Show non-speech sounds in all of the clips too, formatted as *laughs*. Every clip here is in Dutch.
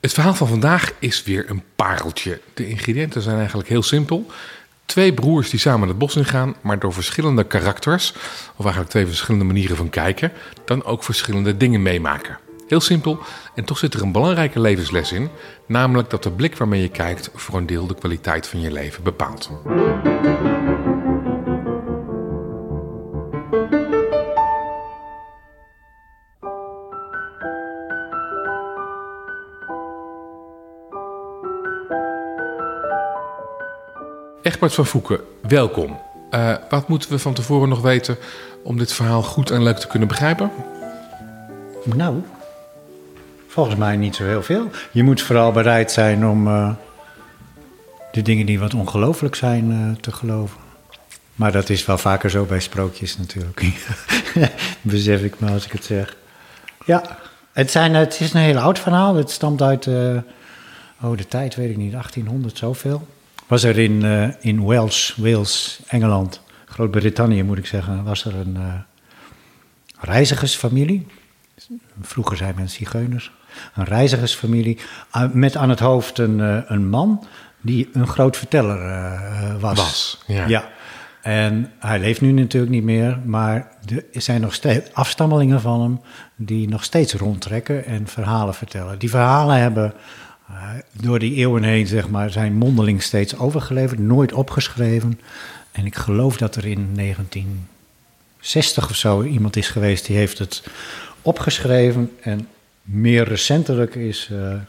Het verhaal van vandaag is weer een pareltje. De ingrediënten zijn eigenlijk heel simpel. Twee broers die samen het bos ingaan, maar door verschillende karakters, of eigenlijk twee verschillende manieren van kijken, dan ook verschillende dingen meemaken. Heel simpel, en toch zit er een belangrijke levensles in, namelijk dat de blik waarmee je kijkt voor een deel de kwaliteit van je leven bepaalt. Egbert van Voeken, welkom. Uh, wat moeten we van tevoren nog weten om dit verhaal goed en leuk te kunnen begrijpen? Nou, volgens mij niet zo heel veel. Je moet vooral bereid zijn om uh, de dingen die wat ongelooflijk zijn uh, te geloven. Maar dat is wel vaker zo bij sprookjes natuurlijk. *laughs* Besef ik me als ik het zeg. Ja, het, zijn, het is een heel oud verhaal. Het stamt uit, oh de tijd weet ik niet, 1800 zoveel was er in, uh, in Wales, Wales, Engeland, Groot-Brittannië moet ik zeggen, was er een uh, reizigersfamilie. Vroeger zijn men zigeuners. Een reizigersfamilie uh, met aan het hoofd een, een man die een groot verteller was. Was, ja. ja. En hij leeft nu natuurlijk niet meer, maar er zijn nog steeds afstammelingen van hem die nog steeds rondtrekken en verhalen vertellen. Die verhalen hebben door die eeuwen heen zeg maar, zijn mondeling steeds overgeleverd, nooit opgeschreven. En ik geloof dat er in 1960 of zo iemand is geweest die heeft het opgeschreven. En meer recentelijk is. Uh, uh,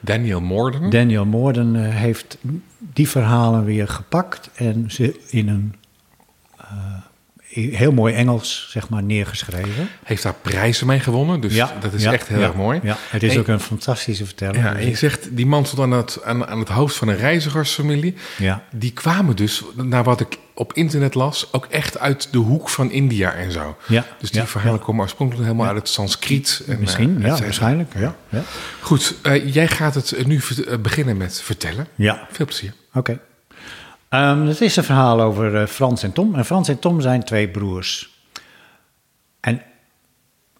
Daniel Morden. Daniel Morden uh, heeft die verhalen weer gepakt en ze in een heel mooi Engels, zeg maar, neergeschreven. Heeft daar prijzen mee gewonnen, dus ja, dat is echt heel erg mooi. Ja, het is ook een fantastische verteller. Ja, en je zegt, die man stond aan het, aan, aan het hoofd van een reizigersfamilie. Ja. Die kwamen dus, naar wat ik op internet las, ook echt uit de hoek van India en zo. Ja. Dus die verhalen komen oorspronkelijk helemaal uit het Sanskriet. En, Misschien, uh, ja, waarschijnlijk. Ja. Ja. Goed, uh, jij gaat het nu beginnen met vertellen. Ja. Veel plezier. Oké. Okay. Um, het is een verhaal over uh, Frans en Tom. En Frans en Tom zijn twee broers. En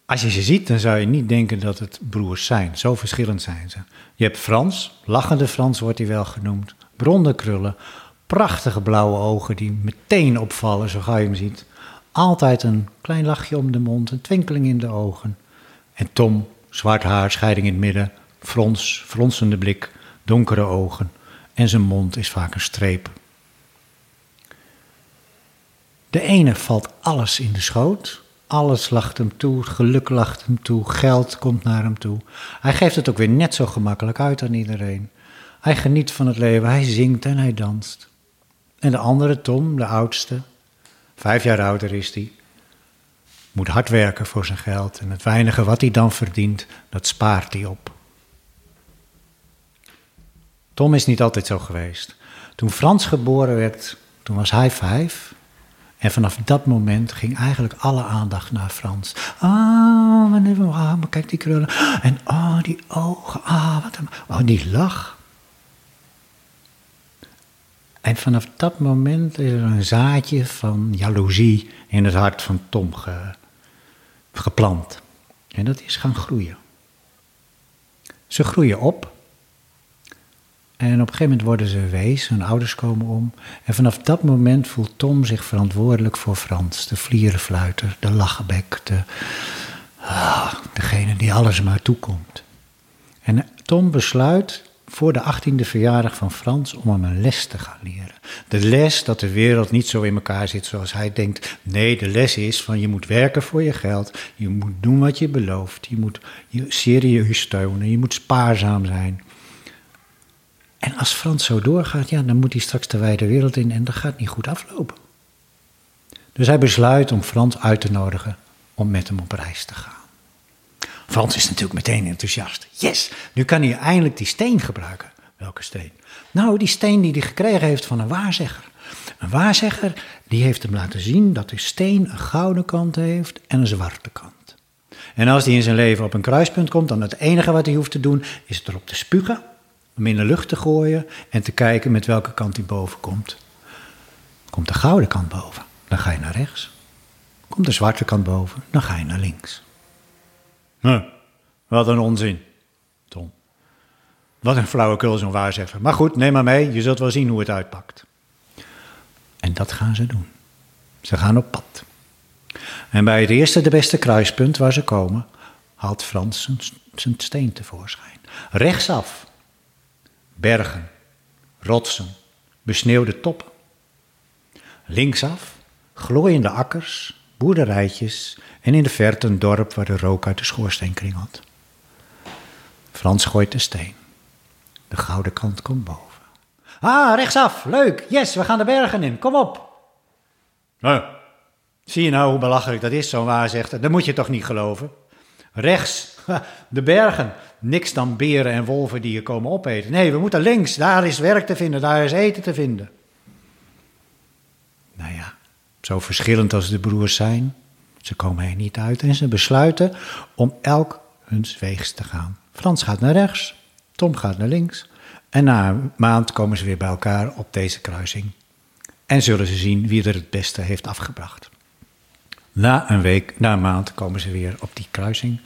als je ze ziet, dan zou je niet denken dat het broers zijn. Zo verschillend zijn ze. Je hebt Frans, lachende Frans wordt hij wel genoemd. Blonde krullen, prachtige blauwe ogen die meteen opvallen zo gauw je hem ziet. Altijd een klein lachje om de mond, een twinkeling in de ogen. En Tom, zwart haar, scheiding in het midden, frons, fronsende blik, donkere ogen. En zijn mond is vaak een streep. De ene valt alles in de schoot. Alles lacht hem toe, geluk lacht hem toe, geld komt naar hem toe. Hij geeft het ook weer net zo gemakkelijk uit aan iedereen. Hij geniet van het leven, hij zingt en hij danst. En de andere, Tom, de oudste, vijf jaar ouder is hij, moet hard werken voor zijn geld en het weinige wat hij dan verdient, dat spaart hij op. Tom is niet altijd zo geweest. Toen Frans geboren werd, toen was hij vijf en vanaf dat moment ging eigenlijk alle aandacht naar Frans. Ah, wanneer, ah, maar kijk die krullen. En oh, die ogen. Ah, wat een, oh, die lach. En vanaf dat moment is er een zaadje van jaloezie in het hart van Tom ge, geplant. En dat is gaan groeien. Ze groeien op. En op een gegeven moment worden ze wees, hun ouders komen om. En vanaf dat moment voelt Tom zich verantwoordelijk voor Frans, de vlierenfluiter, de lachenbek, de, ah, degene die alles maar toekomt. En Tom besluit voor de 18e verjaardag van Frans om hem een les te gaan leren. De les dat de wereld niet zo in elkaar zit zoals hij denkt. Nee, de les is van je moet werken voor je geld, je moet doen wat je belooft, je moet je serieus steunen, je moet spaarzaam zijn. En als Frans zo doorgaat, ja, dan moet hij straks de wijde wereld in en dat gaat niet goed aflopen. Dus hij besluit om Frans uit te nodigen om met hem op reis te gaan. Frans is natuurlijk meteen enthousiast. Yes, nu kan hij eindelijk die steen gebruiken. Welke steen? Nou, die steen die hij gekregen heeft van een waarzegger. Een waarzegger die heeft hem laten zien dat de steen een gouden kant heeft en een zwarte kant. En als hij in zijn leven op een kruispunt komt, dan het enige wat hij hoeft te doen is erop te spugen hem in de lucht te gooien en te kijken met welke kant hij boven komt. Komt de gouden kant boven, dan ga je naar rechts. Komt de zwarte kant boven, dan ga je naar links. Huh, wat een onzin. Wat een flauwekul zo'n waarzegger. Maar goed, neem maar mee, je zult wel zien hoe het uitpakt. En dat gaan ze doen. Ze gaan op pad. En bij het eerste de beste kruispunt waar ze komen, haalt Frans zijn, zijn steen tevoorschijn. Rechtsaf. Bergen, rotsen, besneeuwde toppen. Linksaf, glooiende akkers, boerderijtjes en in de verte een dorp waar de rook uit de schoorsteen kringelt. Frans gooit de steen. De gouden kant komt boven. Ah, rechtsaf, leuk, yes, we gaan de bergen in, kom op. zie je nou hoe belachelijk dat is, zo'n waarzegter? Dat moet je toch niet geloven? Rechts, *laughs* de bergen, niks dan beren en wolven die je komen opeten. Nee, we moeten links, daar is werk te vinden, daar is eten te vinden. Nou ja, zo verschillend als de broers zijn, ze komen er niet uit en ze besluiten om elk hun weegs te gaan. Frans gaat naar rechts, Tom gaat naar links. En na een maand komen ze weer bij elkaar op deze kruising. En zullen ze zien wie er het beste heeft afgebracht. Na een week, na een maand komen ze weer op die kruising.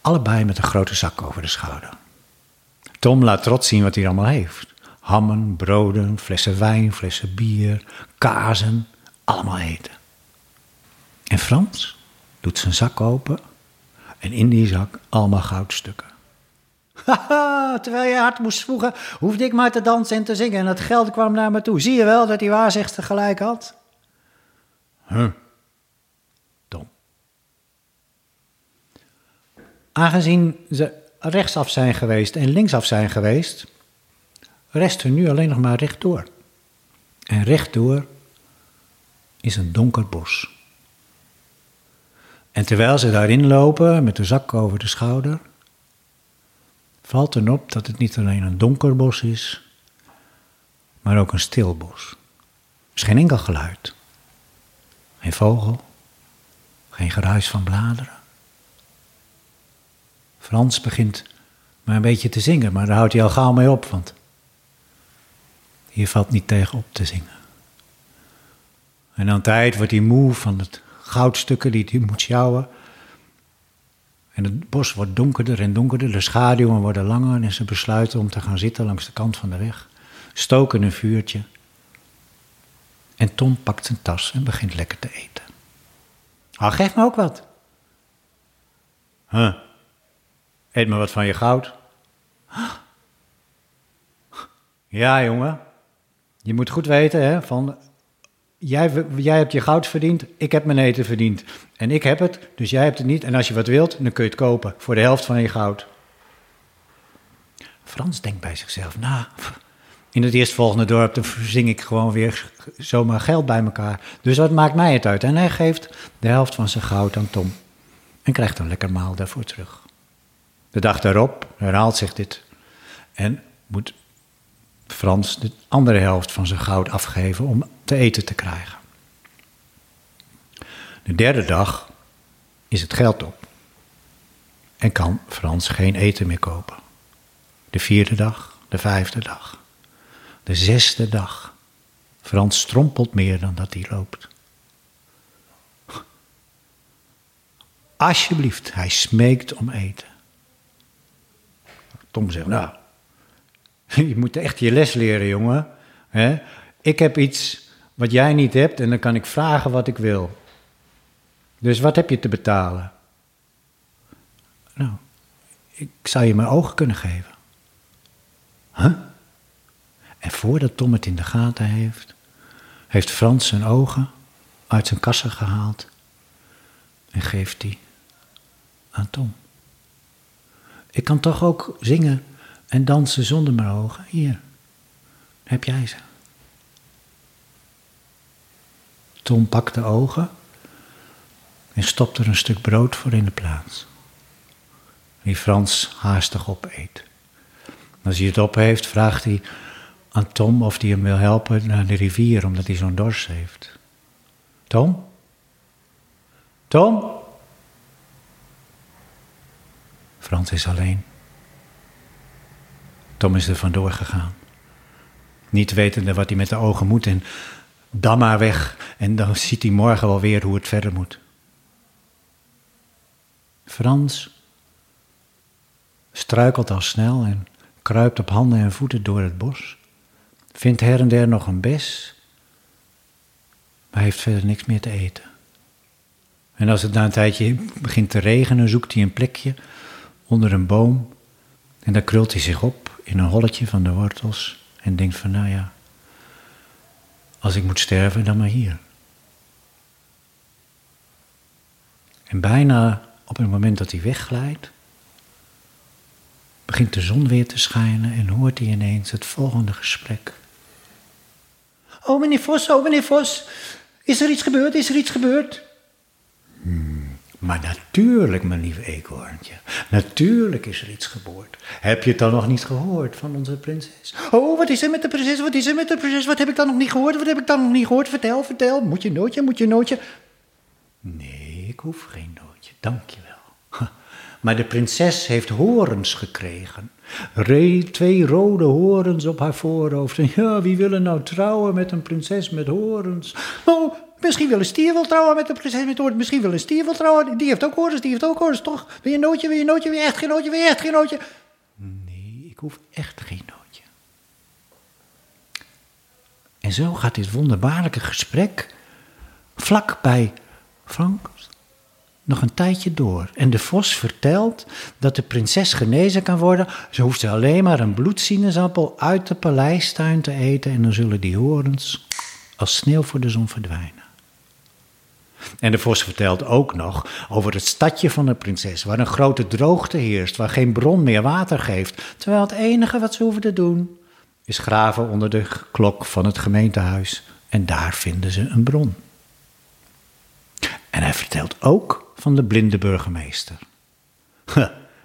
Allebei met een grote zak over de schouder. Tom laat trots zien wat hij allemaal heeft. Hammen, broden, flessen wijn, flessen bier, kazen, allemaal eten. En Frans doet zijn zak open en in die zak allemaal goudstukken. Haha, terwijl je hard moest voegen, hoefde ik maar te dansen en te zingen en het geld kwam naar me toe. Zie je wel dat die waarzegster gelijk had? Huh. Aangezien ze rechtsaf zijn geweest en linksaf zijn geweest, rest er nu alleen nog maar rechtdoor. En rechtdoor is een donker bos. En terwijl ze daarin lopen met de zak over de schouder, valt er op dat het niet alleen een donker bos is, maar ook een stil bos. Is geen enkel geluid. Geen vogel, geen geruis van bladeren. Frans begint maar een beetje te zingen, maar daar houdt hij al gauw mee op, want hier valt niet tegen op te zingen. En aan tijd wordt hij moe van het goudstukken die hij moet sjouwen. En het bos wordt donkerder en donkerder, de schaduwen worden langer en ze besluiten om te gaan zitten langs de kant van de weg. Stoken een vuurtje. En Tom pakt zijn tas en begint lekker te eten. Ah, geef me ook wat. Huh. Eet me wat van je goud. Ja, jongen. Je moet goed weten, hè, van jij, jij hebt je goud verdiend, ik heb mijn eten verdiend. En ik heb het, dus jij hebt het niet. En als je wat wilt, dan kun je het kopen voor de helft van je goud. Frans denkt bij zichzelf, nou, in het eerstvolgende dorp dan zing ik gewoon weer zomaar geld bij elkaar. Dus wat maakt mij het uit? En hij geeft de helft van zijn goud aan Tom. En krijgt een lekker maal daarvoor terug. De dag daarop herhaalt zich dit. En moet Frans de andere helft van zijn goud afgeven om te eten te krijgen. De derde dag is het geld op en kan Frans geen eten meer kopen. De vierde dag, de vijfde dag, de zesde dag. Frans strompelt meer dan dat hij loopt. Alsjeblieft, hij smeekt om eten. Tom zegt, nou, *laughs* Je moet echt je les leren, jongen. Ik heb iets wat jij niet hebt en dan kan ik vragen wat ik wil. Dus wat heb je te betalen? Nou, ik zou je mijn ogen kunnen geven. Huh? En voordat Tom het in de gaten heeft, heeft Frans zijn ogen uit zijn kassen gehaald en geeft die aan Tom. Ik kan toch ook zingen en dansen zonder mijn ogen. Hier, heb jij ze. Tom pakt de ogen en stopt er een stuk brood voor in de plaats. Die Frans haastig opeet. Als hij het op heeft, vraagt hij aan Tom of hij hem wil helpen naar de rivier, omdat hij zo'n dorst heeft. Tom? Tom? Frans is alleen. Tom is er vandoor gegaan. Niet wetende wat hij met de ogen moet en dan maar weg en dan ziet hij morgen wel weer hoe het verder moet. Frans struikelt al snel en kruipt op handen en voeten door het bos, vindt her en der nog een bes, maar heeft verder niks meer te eten. En als het na een tijdje begint te regenen, zoekt hij een plekje onder een boom en daar krult hij zich op in een holletje van de wortels en denkt van nou ja, als ik moet sterven, dan maar hier. En bijna op het moment dat hij wegglijdt, begint de zon weer te schijnen en hoort hij ineens het volgende gesprek. Oh, meneer Vos, oh, meneer Vos, is er iets gebeurd? Is er iets gebeurd? Maar natuurlijk, mijn lieve eekhoorntje. Natuurlijk is er iets gebeurd. Heb je het dan nog niet gehoord van onze prinses? Oh, wat is er met de prinses? Wat is er met de prinses? Wat heb ik dan nog niet gehoord? Wat heb ik dan nog niet gehoord? Vertel, vertel. Moet je nootje, moet je nootje. Nee, ik hoef geen nootje, dank je wel. Maar de prinses heeft horens gekregen. twee rode horens op haar voorhoofd. Ja, wie wil er nou trouwen met een prinses met horens? Oh, misschien wil een stier wel trouwen met een prinses met horens. Misschien wil een stier wel trouwen. Die heeft ook horens, die heeft ook horens, toch? Wil je een nootje, wil je een nootje, wil je echt geen nootje, wil je echt geen nootje? Nee, ik hoef echt geen nootje. En zo gaat dit wonderbaarlijke gesprek vlak bij Frank nog een tijdje door. En de vos vertelt dat de prinses genezen kan worden. Ze hoeft alleen maar een bloedsinaasappel uit de paleistuin te eten en dan zullen die horens als sneeuw voor de zon verdwijnen. En de vos vertelt ook nog over het stadje van de prinses, waar een grote droogte heerst, waar geen bron meer water geeft, terwijl het enige wat ze hoeven te doen is graven onder de klok van het gemeentehuis en daar vinden ze een bron. En hij vertelt ook van de blinde burgemeester.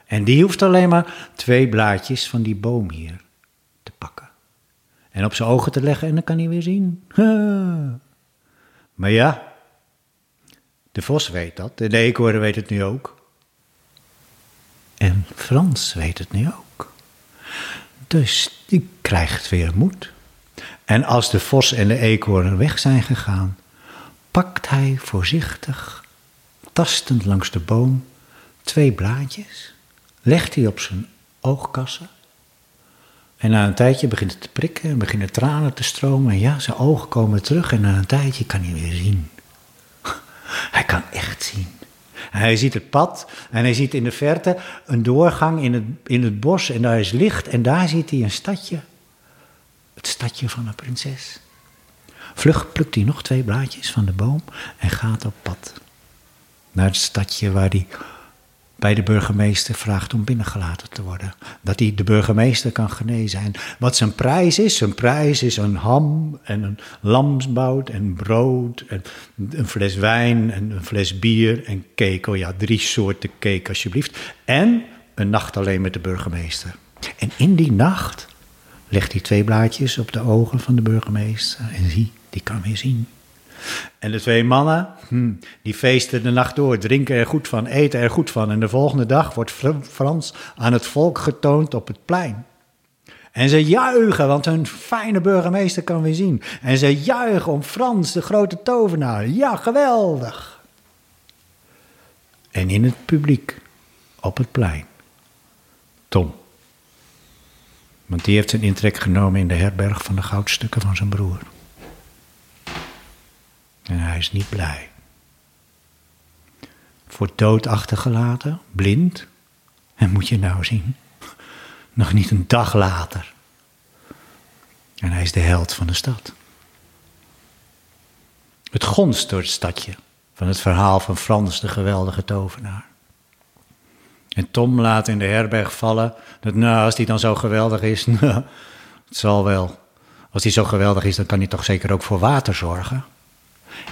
En die hoeft alleen maar twee blaadjes van die boom hier te pakken. En op zijn ogen te leggen en dan kan hij weer zien. Maar ja, de vos weet dat de eekhoorn weet het nu ook. En Frans weet het nu ook. Dus die krijgt weer moed. En als de vos en de eekhoorn weg zijn gegaan, pakt hij voorzichtig, tastend langs de boom, twee blaadjes, legt hij op zijn oogkassen. En na een tijdje begint het te prikken en beginnen tranen te stromen. En ja, zijn ogen komen terug en na een tijdje kan hij weer zien. Hij kan echt zien. hij ziet het pad en hij ziet in de verte een doorgang in het, in het bos en daar is licht en daar ziet hij een stadje. Het stadje van een prinses. Vlug plukt hij nog twee blaadjes van de boom en gaat op pad. Naar het stadje waar hij bij de burgemeester vraagt om binnengelaten te worden. Dat hij de burgemeester kan genezen. En wat zijn prijs is, zijn prijs is een ham en een lamsbout en brood en een fles wijn en een fles bier en cake. Oh ja, drie soorten cake alsjeblieft. En een nacht alleen met de burgemeester. En in die nacht legt hij twee blaadjes op de ogen van de burgemeester en zie, die kan weer zien. En de twee mannen, hm, die feesten de nacht door, drinken er goed van, eten er goed van. En de volgende dag wordt Frans aan het volk getoond op het plein. En ze juichen, want hun fijne burgemeester kan weer zien. En ze juichen om Frans, de grote tovenaar. Ja, geweldig. En in het publiek, op het plein, Tom. Want die heeft zijn intrek genomen in de herberg van de goudstukken van zijn broer. En hij is niet blij. Voor dood achtergelaten, blind. En moet je nou zien, *laughs* nog niet een dag later. En hij is de held van de stad. Het gonst door het stadje van het verhaal van Frans de geweldige tovenaar. En Tom laat in de herberg vallen dat nou, als die dan zo geweldig is, *laughs* nou, het zal wel. Als hij zo geweldig is, dan kan hij toch zeker ook voor water zorgen.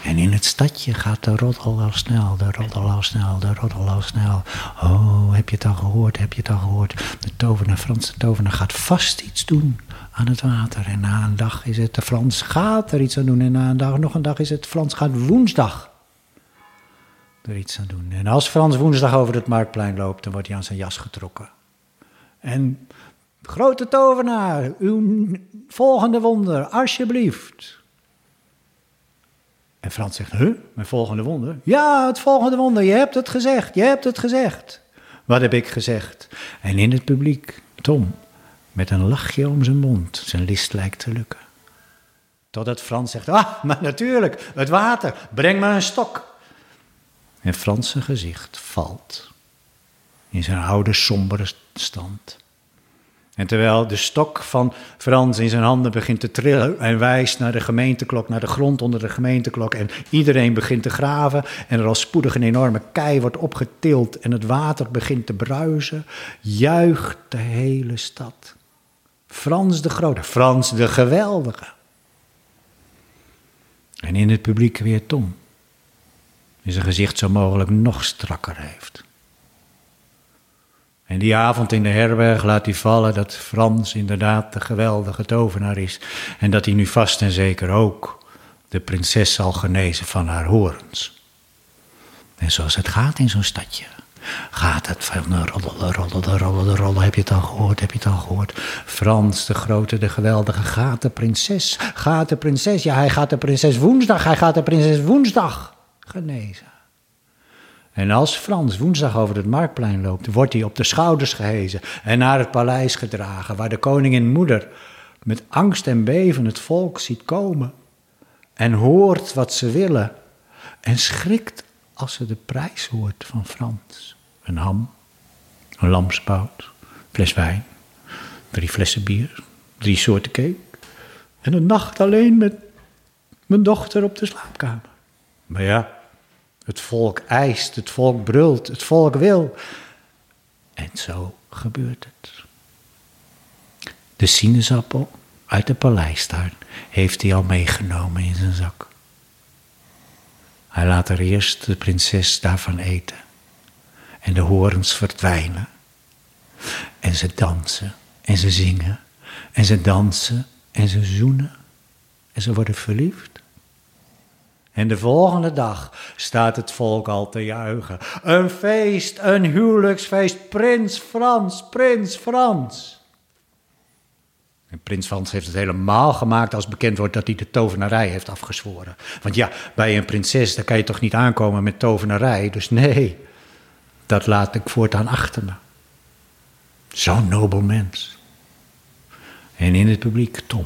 En in het stadje gaat de roddel al snel, de roddel al snel, de roddel al snel. Oh, heb je het al gehoord, heb je het al gehoord? De tovenaar, Frans de tovenaar gaat vast iets doen aan het water. En na een dag is het, de Frans gaat er iets aan doen. En na een dag, nog een dag is het, Frans gaat woensdag er iets aan doen. En als Frans woensdag over het marktplein loopt, dan wordt hij aan zijn jas getrokken. En grote tovenaar, uw volgende wonder, alsjeblieft. En Frans zegt, huh, mijn volgende wonder? Ja, het volgende wonder, je hebt het gezegd, je hebt het gezegd. Wat heb ik gezegd? En in het publiek, Tom, met een lachje om zijn mond zijn list lijkt te lukken. Totdat Frans zegt, ah, maar natuurlijk, het water, breng me een stok. En Frans gezicht valt in zijn oude sombere stand. En terwijl de stok van Frans in zijn handen begint te trillen en wijst naar de gemeenteklok, naar de grond onder de gemeenteklok en iedereen begint te graven en er al spoedig een enorme kei wordt opgetild en het water begint te bruisen, juicht de hele stad. Frans de Grote, Frans de Geweldige. En in het publiek weer Tom, die zijn gezicht zo mogelijk nog strakker heeft. En die avond in de herberg laat hij vallen dat Frans inderdaad de geweldige tovenaar is. En dat hij nu vast en zeker ook de prinses zal genezen van haar horens. En zoals het gaat in zo'n stadje. Gaat het van rollen, rollen, rollen, rollen. Heb je het al gehoord? Heb je het al gehoord? Frans de grote, de geweldige, gaat de prinses. Gaat de prinses. Ja, hij gaat de prinses woensdag. Hij gaat de prinses woensdag genezen. En als Frans woensdag over het marktplein loopt, wordt hij op de schouders gehezen en naar het paleis gedragen, waar de koningin moeder met angst en beven het volk ziet komen en hoort wat ze willen en schrikt als ze de prijs hoort van Frans. Een ham, een lamsbout, fles wijn, drie flessen bier, drie soorten cake en een nacht alleen met mijn dochter op de slaapkamer. Maar ja, het volk eist, het volk brult, het volk wil. En zo gebeurt het. De sinaasappel uit de paleistuin heeft hij al meegenomen in zijn zak. Hij laat er eerst de prinses daarvan eten. En de horens verdwijnen. En ze dansen en ze zingen. En ze dansen en ze zoenen. En ze worden verliefd. En de volgende dag staat het volk al te juichen. Een feest, een huwelijksfeest, prins Frans, prins Frans. En prins Frans heeft het helemaal gemaakt als bekend wordt dat hij de tovenarij heeft afgezworen. Want ja, bij een prinses, daar kan je toch niet aankomen met tovenarij. Dus nee, dat laat ik voortaan achter me. Zo'n nobel mens. En in het publiek Tom,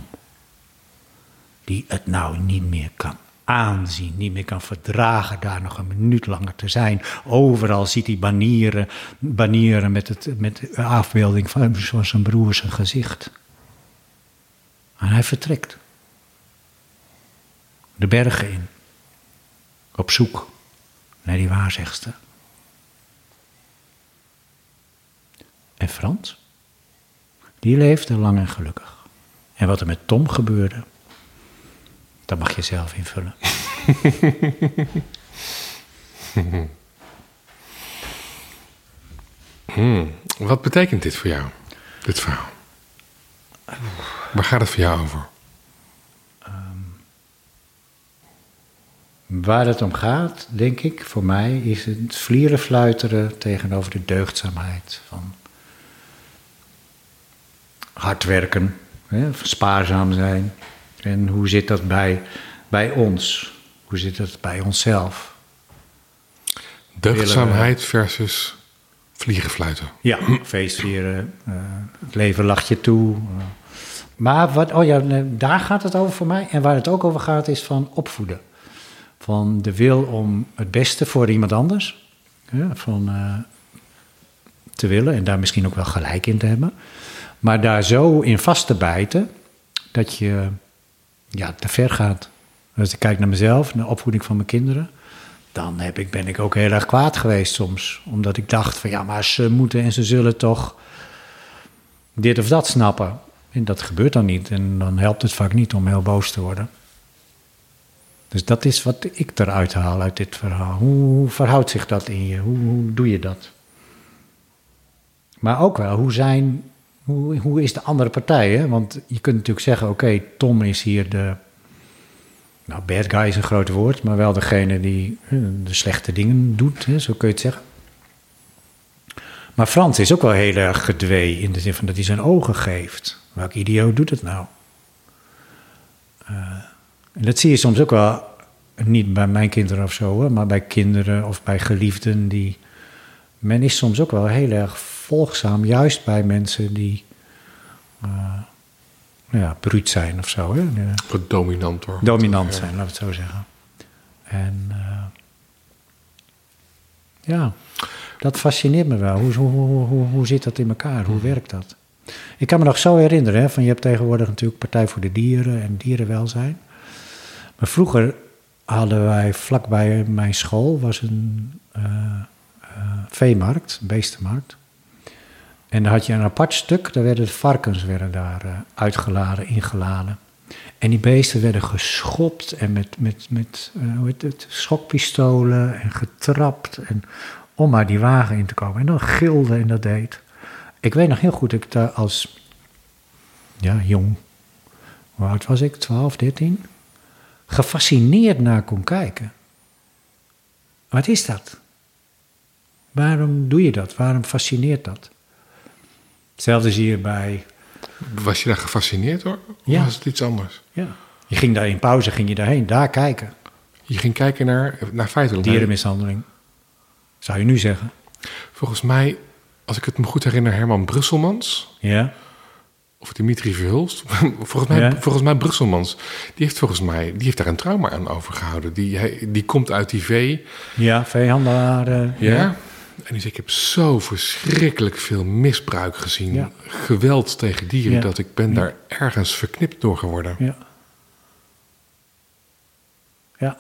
die het nou niet meer kan aanzien, niet meer kan verdragen daar nog een minuut langer te zijn. Overal ziet hij banieren, banieren met, het, met de afbeelding van, zijn broer zijn gezicht. En hij vertrekt. De bergen in. Op zoek naar die waarzegster. En Frans? Die leefde lang en gelukkig. En wat er met Tom gebeurde, dat mag je zelf invullen. *laughs* hmm. Wat betekent dit voor jou, dit verhaal? Waar gaat het voor jou over? Um, waar het om gaat, denk ik, voor mij, is het vlierenfluiteren tegenover de deugdzaamheid van hard werken, hè, spaarzaam zijn, en hoe zit dat bij, bij ons? Hoe zit dat bij onszelf? Deugdzaamheid versus vliegen fluiten. Ja, feestvieren, uh, het leven lacht je toe. maar wat, oh ja, daar gaat het over voor mij. En waar het ook over gaat is van opvoeden. Van de wil om het beste voor iemand anders. van uh, te willen en daar misschien ook wel gelijk in te hebben. Maar daar zo in vast te bijten dat je ja, te ver gaat. Als ik kijk naar mezelf, naar de opvoeding van mijn kinderen, dan heb ik, ben ik ook heel erg kwaad geweest soms. Omdat ik dacht van ja, maar ze moeten en ze zullen toch dit of dat snappen. En dat gebeurt dan niet. En dan helpt het vaak niet om heel boos te worden. Dus dat is wat ik eruit haal uit dit verhaal. Hoe verhoudt zich dat in je? Hoe, hoe doe je dat? Maar ook wel, hoe zijn hoe, hoe is de andere partij? Hè? Want je kunt natuurlijk zeggen, oké, Tom is hier de... Nou, bad guy is een groot woord, maar wel degene die de slechte dingen doet, hè? zo kun je het zeggen. Maar Frans is ook wel heel erg gedwee in de zin van dat hij zijn ogen geeft. Welk idioot doet het nou? Uh, en dat zie je soms ook wel, niet bij mijn kinderen of zo, maar bij kinderen of bij geliefden die... Men is soms ook wel heel erg volgzaam, juist bij mensen die eh, nou ja, bruut zijn of zo. Hè? Dominant hoor. dominant zijn, laten we het zo zeggen. En eh, ja, dat fascineert me wel. Hoe, hoe, hoe, hoe, hoe zit dat in elkaar? Hoe werkt dat? Ik kan me nog zo herinneren, hè, van je hebt tegenwoordig natuurlijk Partij voor de Dieren en dierenwelzijn. Maar vroeger hadden wij vlakbij mijn school was een eh, eh, veemarkt, een beestenmarkt. En dan had je een apart stuk, daar werden de varkens werden daar eh, uitgeladen, ingeladen. En die beesten werden geschopt en met, met, met eh, hoe heet het, schokpistolen en getrapt. En, om maar die wagen in te komen. En dan gilde en dat deed. Ik weet nog heel goed ik daar als ja, jong, hoe oud was ik? 12, 13? Gefascineerd naar kon kijken. Wat is dat? Waarom doe je dat? Waarom fascineert dat? Hetzelfde zie je bij Was je daar gefascineerd hoor? Of Ja. was het iets anders? Ja. Je ging daar in pauze, ging je daarheen, daar kijken. Je ging kijken naar, naar feiten. Dierenmishandeling. Zou je nu zeggen? Volgens mij, als ik het me goed herinner, Herman Brusselmans. Ja. Of Dimitri Verhulst. *laughs* volgens, mij, Ja. volgens mij Brusselmans. Die heeft volgens mij die heeft daar een trauma aan overgehouden. Die, hij- die komt uit die vee. Ja, veehandelaar. eh, Ja. En die zegt, ik heb zo verschrikkelijk veel misbruik gezien. Ja. Geweld tegen dieren. Ja. Dat ik ben daar ergens verknipt door geworden. Ja. Ja.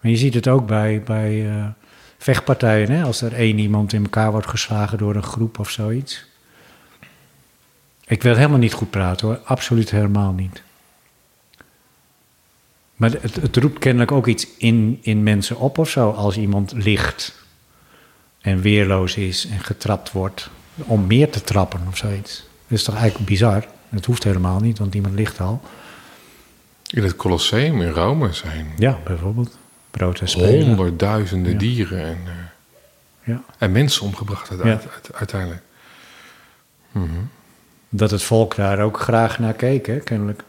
Maar je ziet het ook bij, bij eh, vechtpartijen, hè? als er één iemand in elkaar wordt geslagen door een groep of zoiets. Ik wil helemaal niet goed praten hoor, absoluut helemaal niet. Maar het, het roept kennelijk ook iets in, in mensen op of zo, als iemand ligt en weerloos is en getrapt wordt, om meer te trappen of zoiets. Dat is toch eigenlijk bizar? Dat hoeft helemaal niet, want iemand ligt al. In het Colosseum in Rome zijn Ja, bijvoorbeeld. Brood en spelen. honderdduizenden Ja. dieren en, eh, Ja. en mensen omgebracht Ja. uite- uiteindelijk. Dat het volk daar ook graag naar keek, hè, kennelijk.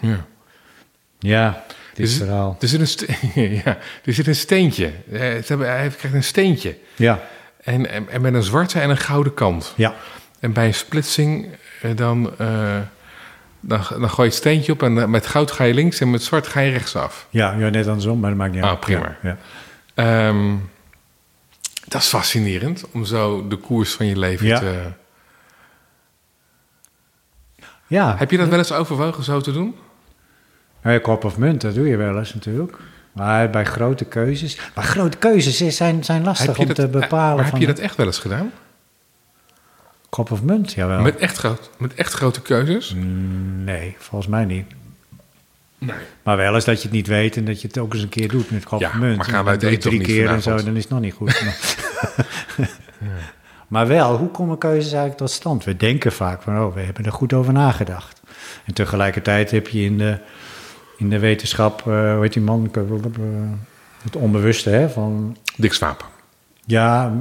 Ja. Ja, dit Dus- verhaal. Er zit een, ste- *laughs* ja, er zit een steentje. Eh, Hij krijgt een steentje. Ja, En, en, en met een zwarte en een gouden kant. ja, En bij een splitsing eh, dan, eh, dan, dan gooi je het steentje op en met goud ga je links en met zwart ga je rechtsaf. ja, ja, net andersom, maar dat maakt niet Ah, uit. prima. Ja, ja. Ehm, dat is fascinerend om zo de koers van je leven Ja. te... ja. Heb je dat wel eens overwogen zo te doen? Kop of munt, dat doe je wel eens natuurlijk. Maar bij grote keuzes... Maar grote keuzes zijn, zijn lastig om dat, te bepalen. maar heb van je dat echt wel eens gedaan? Kop of munt, jawel. Met, echt groot, met echt grote keuzes? Mm, Nee, volgens mij niet. Nee. Maar wel eens dat je het niet weet en dat je het ook eens een keer doet met kop Ja, of munt. maar gaan je het eten drie niet keer en zo, dan is het nog niet goed. *laughs* Maar, *laughs* maar wel, hoe komen keuzes eigenlijk tot stand? We denken vaak van, oh, we hebben er goed over nagedacht. En tegelijkertijd heb je in de, in de wetenschap, eh, hoe heet die man, Ik, eh, het onbewuste, hè, van, Dick Swaap. ja,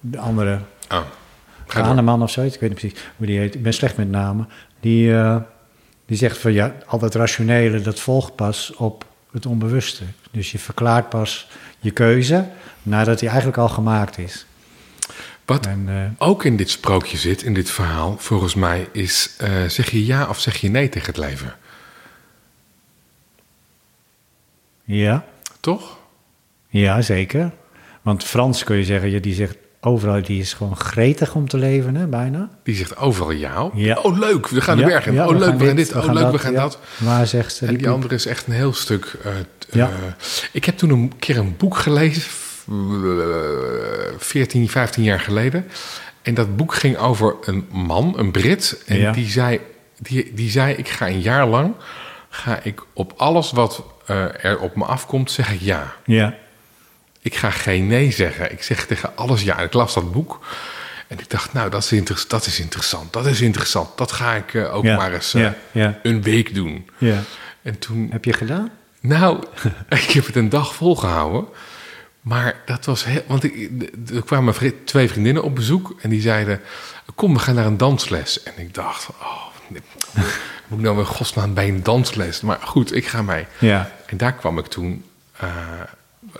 de andere, Oh. Door. Kahneman of zoiets, ik weet niet precies hoe die heet. Ik ben slecht met namen. Die, eh, die zegt van ja, al dat rationele, dat volgt pas op het onbewuste. Dus je verklaart pas je keuze nadat die eigenlijk al gemaakt is. Wat En, eh, ook in dit sprookje zit, in dit verhaal, volgens mij, is eh, zeg je ja of zeg je nee tegen het leven? Ja, Toch? ja, zeker. Want Frans kun je zeggen, die zegt overal, die is gewoon gretig om te leven, hè, bijna. Die zegt overal ja. Ja. Oh, leuk, we gaan de Ja, berg in. ja, oh, leuk, we gaan dit, dit. Oh, leuk, we gaan dat. Waar zegt ze? En die andere is echt een heel stuk. eh, Ja. eh, ik heb toen een keer een boek gelezen, f- eh, 14, 15 jaar geleden. En dat boek ging over een man, een Brit. En die, zei, die, die zei: Ik ga een jaar lang. Ga ik op alles wat eh, er op me afkomt, zeg ik ja. Ja, Ik ga geen nee zeggen. Ik zeg tegen alles ja. Ik las dat boek. En ik dacht, nou, dat is, inter- dat is interessant. Dat is interessant. Dat ga ik eh, ook Ja, maar eens eh, ja, ja. een week doen. ja. En toen Heb je gedaan? nou, *laughs* ik heb het een dag volgehouden. Maar dat was heel. Want ik, er kwamen twee vriendinnen op bezoek. En die zeiden: Kom, we gaan naar een dansles. En ik dacht: Oh, nee, moet ik nou in godsnaam bij een dansles? Maar goed, ik ga mee. Ja, En daar kwam ik toen eh,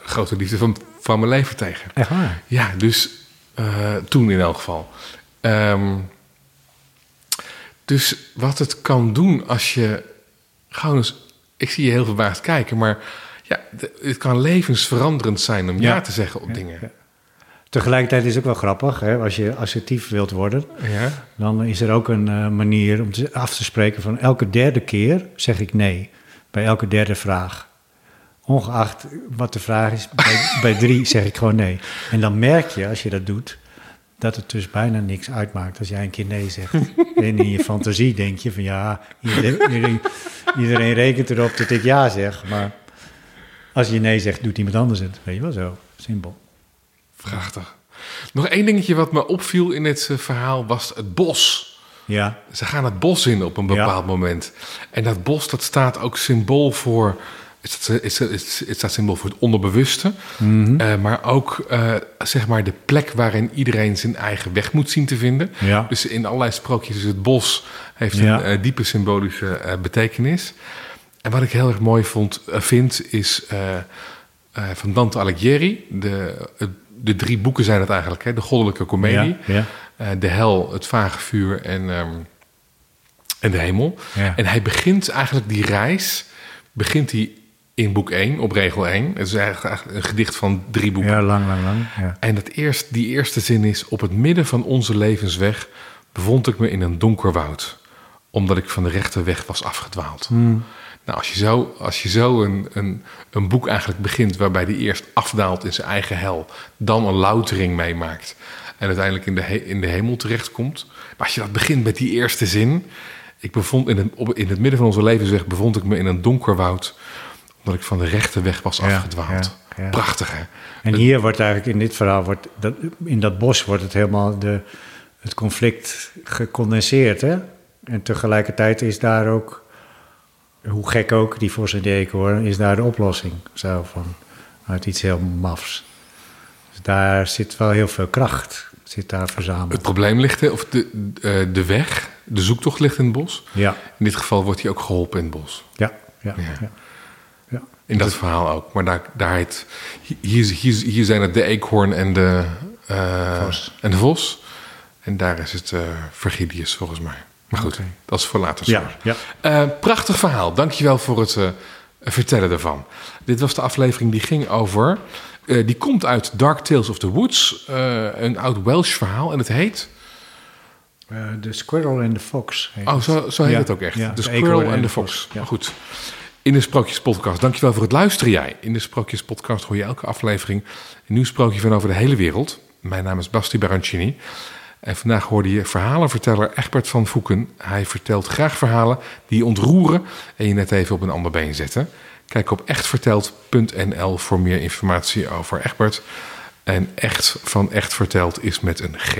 grote liefde van, van mijn leven tegen. echt waar. Ja, dus eh, toen in elk geval. Ehm, dus wat het kan doen als je gewoon eens... Ik zie je heel verbaasd kijken, maar ja, het kan levensveranderend zijn om ja, Ja. te zeggen op dingen. ja. Tegelijkertijd is het ook wel grappig, hè? als je assertief wilt worden, Ja. dan is er ook een eh, manier om te, af te spreken van elke derde keer zeg ik nee. Bij elke derde vraag. Ongeacht wat de vraag is, bij, *laughs* bij drie zeg ik gewoon nee. En dan merk je, als je dat doet, dat het dus bijna niks uitmaakt als jij een keer nee zegt. *laughs* en in je fantasie denk je van ja, iedereen, iedereen, iedereen rekent erop dat ik ja zeg. Maar als je nee zegt, doet iemand anders het. Weet je wel zo, simpel. Prachtig. Nog één dingetje wat me opviel in dit eh, verhaal was het bos. Ja, Ze gaan het bos in op een bepaald moment. En dat bos, dat staat ook symbool voor... Het, het, het, het, het staat symbool voor het onderbewuste. Mhm. Eh, maar ook, eh, zeg maar, de plek waarin iedereen zijn eigen weg moet zien te vinden. Ja. Dus in allerlei sprookjes is het bos... heeft een Ja. eh, diepe symbolische eh, betekenis. En wat ik heel erg mooi vond, eh, vind, is eh, eh, van Dante Alighieri. De, het- de drie boeken zijn het eigenlijk, hè? De Goddelijke Comedie. Ja, ja. Eh, de hel, het vage vuur en, ehm, en de hemel. Ja. En hij begint eigenlijk die reis, begint hij in boek 1, op regel 1. Het is eigenlijk een gedicht van drie boeken. ja lang, lang, lang. Ja. En dat eerst, die eerste zin is... Op het midden van onze levensweg bevond ik me in een donker woud. Omdat ik van de rechte weg was afgedwaald. Nou, als je zo, als je zo een, een, een boek eigenlijk begint... waarbij die eerst afdaalt in zijn eigen hel... dan een loutering meemaakt... en uiteindelijk in de, he- in de hemel terechtkomt. Maar als je dat begint met die eerste zin... Ik bevond in het, op, in het midden van onze levensweg bevond ik me in een donker woud... omdat ik van de rechte weg was Ja, afgedwaald. ja, ja. Prachtig, hè? En hier wordt eigenlijk in dit verhaal, wordt dat, in dat bos wordt het helemaal de, het conflict gecondenseerd. Hè? En tegelijkertijd is daar ook, hoe gek ook die voor zijn eekhoorn, is daar de oplossing. Zo van, uit iets heel mafs. Dus daar zit wel heel veel kracht, zit daar verzameld. Het probleem ligt, of de, eh, de weg, de zoektocht ligt in het bos. Ja, In dit geval wordt hij ook geholpen in het bos. ja, ja. Ja. ja. In dat verhaal ook. Maar daar, daar heet, hier, hier, hier zijn het de eekhoorn en de, Vos. en de vos. En daar is het eh Virgilius volgens mij. Maar goed, dat is voor later. Ja, zorg. ja. Eh, prachtig verhaal. Dankjewel voor het eh, vertellen ervan. Dit was de aflevering die ging over... eh, die komt uit Dark Tales of the Woods. een oud Welsh verhaal. En het heet... De Squirrel en de Fox. Oh, zo, zo heet Ja, het ook echt. ja, de de Squirrel en de Fox. Ja. Goed. In de Sprookjespodcast. Dankjewel voor het luisteren jij. In de Sprookjespodcast hoor je elke aflevering een nieuw sprookje van over de hele wereld. Mijn naam is Basti Barancini. En vandaag hoorde je verhalenverteller Egbert van Voeken. Hij vertelt graag verhalen die je ontroeren en je net even op een ander been zetten. Kijk op echtverteld.nl voor meer informatie over Egbert. En echt van echt verteld is met een G.